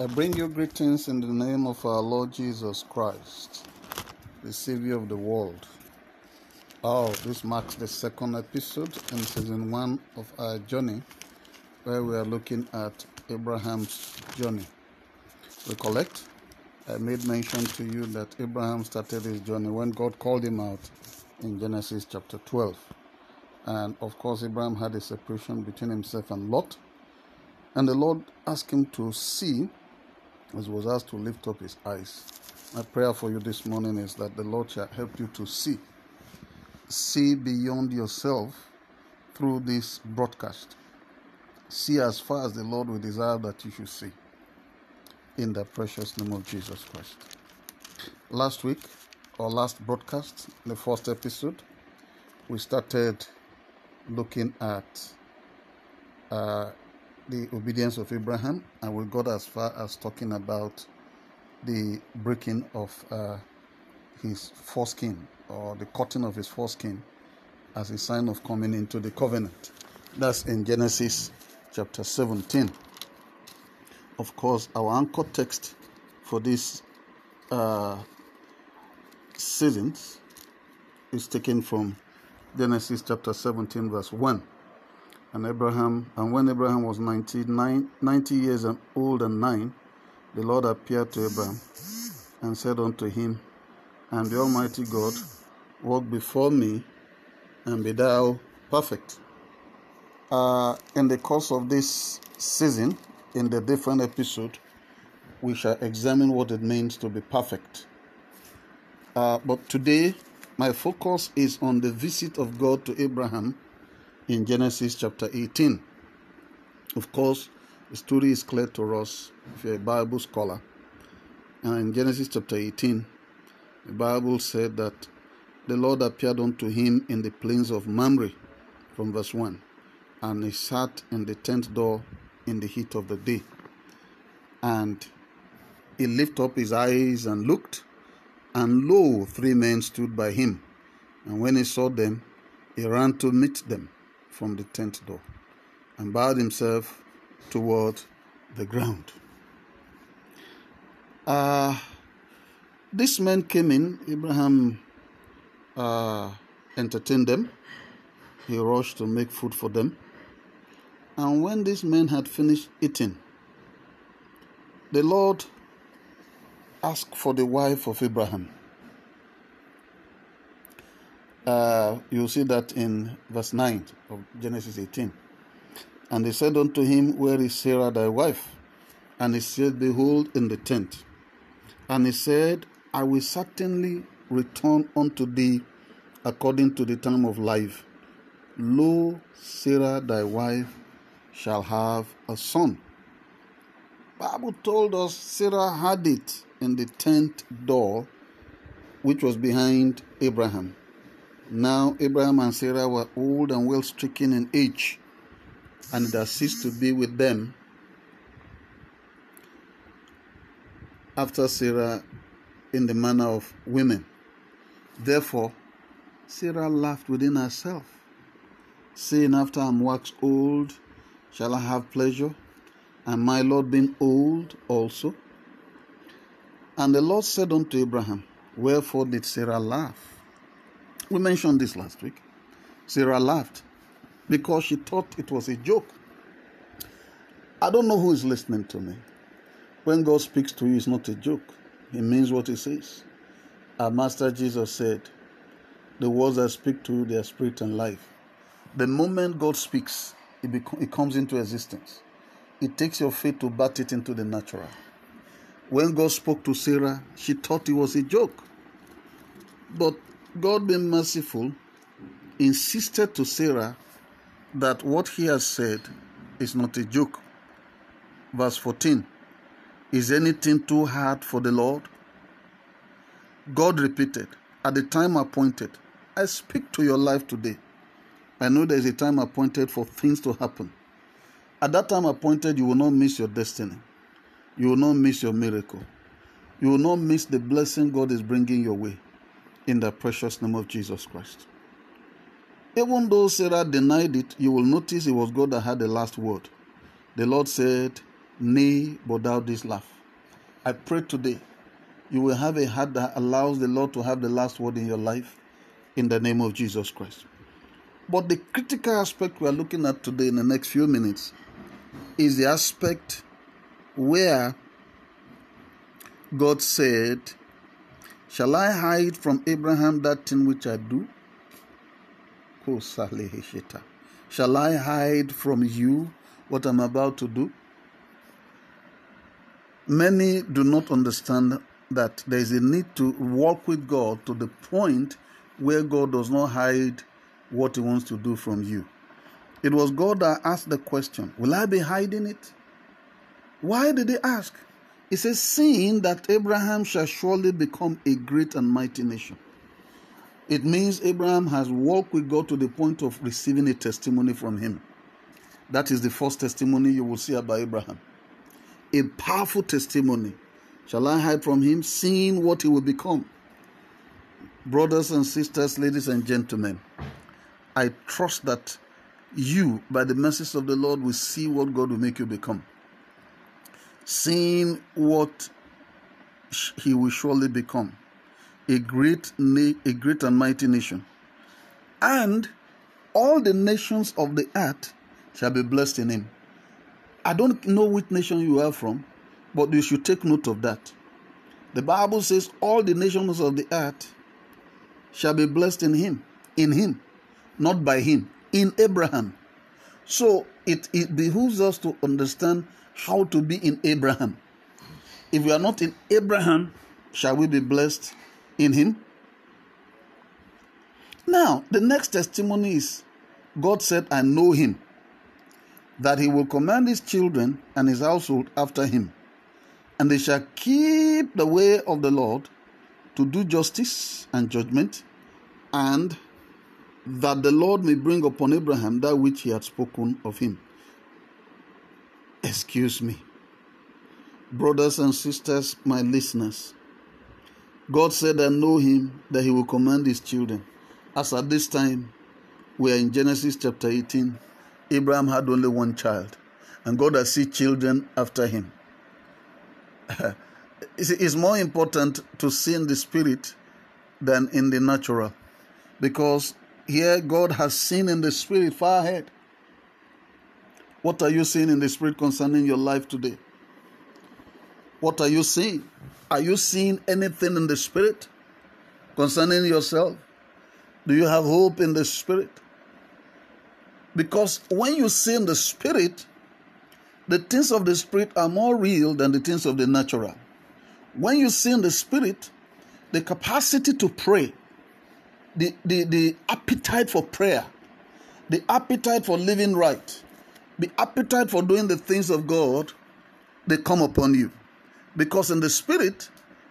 I bring you greetings in the name of our Lord Jesus Christ, the Savior of the world. Oh, this marks the second episode in season one of our journey, where we are looking at Abraham's journey. Recollect, I made mention to you that Abraham started his journey when God called him out in Genesis chapter 12. And of course, Abraham had a separation between himself and Lot. And the Lord asked him to see as was asked to lift up his eyes. My prayer for you this morning is that the Lord shall help you to see. See beyond yourself through this broadcast. See as far as the Lord will desire that you should see. In the precious name of Jesus Christ. Last week, or last broadcast, the first episode, we started looking at uh, the obedience of Abraham, and we got as far as talking about the breaking of uh, his foreskin or the cutting of his foreskin as a sign of coming into the covenant. That's in Genesis chapter 17. Of course, our anchor text for this uh, seasons is taken from Genesis chapter 17, verse 1 and Abraham, and when Abraham was 99, 90 years old and nine, the Lord appeared to Abraham and said unto him, And the Almighty God, walk before me and be thou perfect. Uh, in the course of this season, in the different episode, we shall examine what it means to be perfect. Uh, but today, my focus is on the visit of God to Abraham in Genesis chapter 18. Of course, the story is clear to us if you're a Bible scholar. And in Genesis chapter 18, the Bible said that the Lord appeared unto him in the plains of Mamre, from verse 1, and he sat in the tent door in the heat of the day. And he lifted up his eyes and looked, and lo, three men stood by him. And when he saw them, he ran to meet them from the tent door and bowed himself toward the ground. Uh, this man came in, Abraham uh, entertained them. He rushed to make food for them. And when these men had finished eating, the Lord asked for the wife of Abraham. Uh, you'll see that in verse 9 of Genesis 18. And they said unto him, Where is Sarah thy wife? And he said, Behold, in the tent. And he said, I will certainly return unto thee according to the time of life. Lo, Sarah thy wife shall have a son. Bible told us Sarah had it in the tent door which was behind Abraham. Now Abraham and Sarah were old and well stricken in age, and it had ceased to be with them after Sarah in the manner of women. Therefore, Sarah laughed within herself, saying, After I'm waxed old, shall I have pleasure? And my Lord being old also? And the Lord said unto Abraham, Wherefore did Sarah laugh? We mentioned this last week. Sarah laughed because she thought it was a joke. I don't know who is listening to me. When God speaks to you, it's not a joke, He means what He says. Our Master Jesus said, The words I speak to you, they are spirit and life. The moment God speaks, it, becomes, it comes into existence. It takes your faith to bat it into the natural. When God spoke to Sarah, she thought it was a joke. But God, being merciful, insisted to Sarah that what he has said is not a joke. Verse 14 Is anything too hard for the Lord? God repeated, At the time appointed, I speak to your life today. I know there is a time appointed for things to happen. At that time appointed, you will not miss your destiny. You will not miss your miracle. You will not miss the blessing God is bringing your way in the precious name of Jesus Christ. Even though Sarah denied it, you will notice it was God that had the last word. The Lord said, nay, but thou didst laugh. I pray today you will have a heart that allows the Lord to have the last word in your life in the name of Jesus Christ. But the critical aspect we are looking at today in the next few minutes is the aspect where God said, Shall I hide from Abraham that thing which I do? Shall I hide from you what I'm about to do? Many do not understand that there is a need to walk with God to the point where God does not hide what He wants to do from you. It was God that asked the question, Will I be hiding it? Why did He ask? He says, Seeing that Abraham shall surely become a great and mighty nation. It means Abraham has walked with God to the point of receiving a testimony from him. That is the first testimony you will see about Abraham. A powerful testimony. Shall I hide from him, seeing what he will become? Brothers and sisters, ladies and gentlemen, I trust that you, by the mercies of the Lord, will see what God will make you become. Seeing what he will surely become a great, a great and mighty nation. And all the nations of the earth shall be blessed in him. I don't know which nation you are from, but you should take note of that. The Bible says all the nations of the earth shall be blessed in him, in him, not by him, in Abraham. So it, it behooves us to understand how to be in Abraham. If we are not in Abraham, shall we be blessed in him. Now, the next testimony is God said, I know him, that he will command his children and his household after him, and they shall keep the way of the Lord to do justice and judgment, and that the Lord may bring upon Abraham that which he had spoken of him. Excuse me. Brothers and sisters, my listeners, God said, I know him that he will command his children. As at this time, we are in Genesis chapter 18. Abraham had only one child, and God has seen children after him. it's more important to see in the spirit than in the natural, because here God has seen in the spirit far ahead. What are you seeing in the spirit concerning your life today? What are you seeing? Are you seeing anything in the spirit concerning yourself? Do you have hope in the spirit? Because when you see in the spirit, the things of the spirit are more real than the things of the natural. When you see in the spirit, the capacity to pray, the, the, the appetite for prayer, the appetite for living right, the appetite for doing the things of God, they come upon you. Because in the spirit,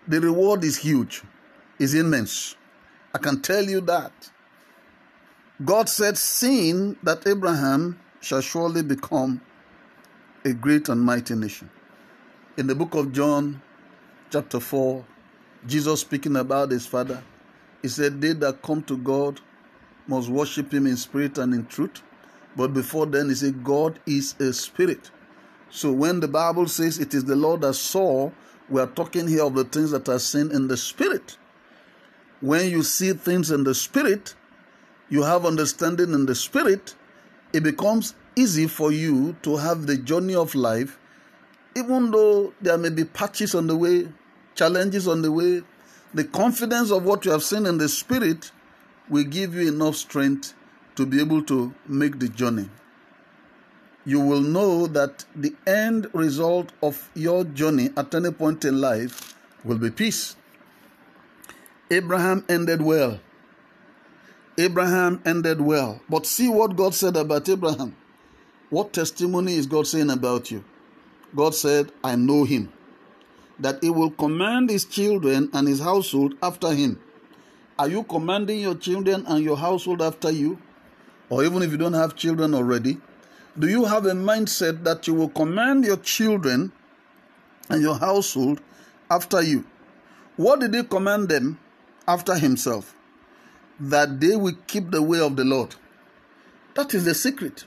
the reward is huge, is immense. I can tell you that. God said, Seeing that Abraham shall surely become a great and mighty nation. In the book of John, chapter 4, Jesus speaking about his father, he said, They that come to God must worship him in spirit and in truth. But before then, he said, God is a spirit. So when the Bible says it is the Lord that saw, we are talking here of the things that are seen in the spirit. When you see things in the spirit, you have understanding in the spirit, it becomes easy for you to have the journey of life, even though there may be patches on the way, challenges on the way. The confidence of what you have seen in the spirit will give you enough strength to be able to make the journey you will know that the end result of your journey at any point in life will be peace. Abraham ended well. Abraham ended well. But see what God said about Abraham. What testimony is God saying about you? God said, I know him, that he will command his children and his household after him. Are you commanding your children and your household after you? Or even if you don't have children already, do you have a mindset that you will command your children and your household after you? What did he command them after himself? That they will keep the way of the Lord. That is the secret.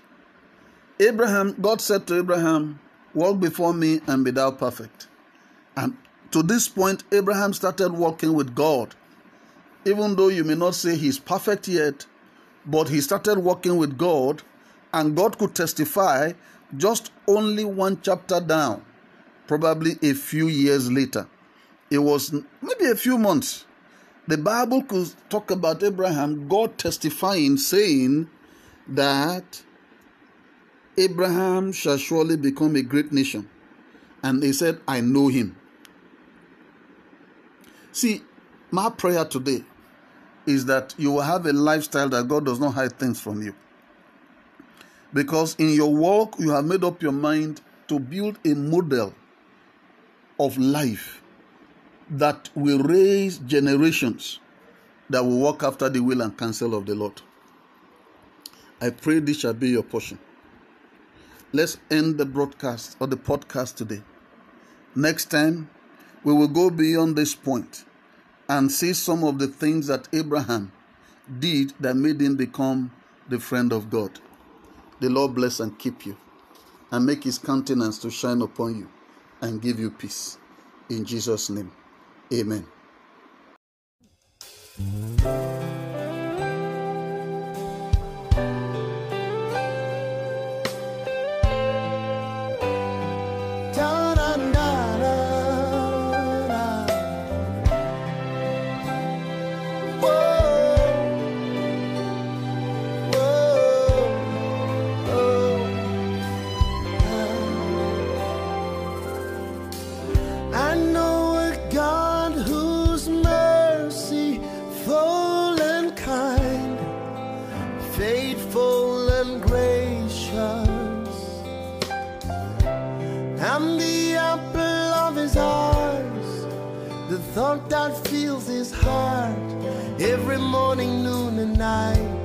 Abraham, God said to Abraham, Walk before me and be thou perfect. And to this point, Abraham started walking with God. Even though you may not say he's perfect yet, but he started working with God, and God could testify just only one chapter down, probably a few years later. It was maybe a few months. The Bible could talk about Abraham, God testifying, saying that Abraham shall surely become a great nation. And he said, I know him. See, my prayer today is that you will have a lifestyle that God does not hide things from you. Because in your walk, you have made up your mind to build a model of life that will raise generations that will walk after the will and counsel of the Lord. I pray this shall be your portion. Let's end the broadcast or the podcast today. Next time, we will go beyond this point and see some of the things that Abraham did that made him become the friend of God. The Lord bless and keep you and make his countenance to shine upon you and give you peace. In Jesus' name, amen. I'm the apple of his eyes. The thought that fills his heart every morning, noon, and night.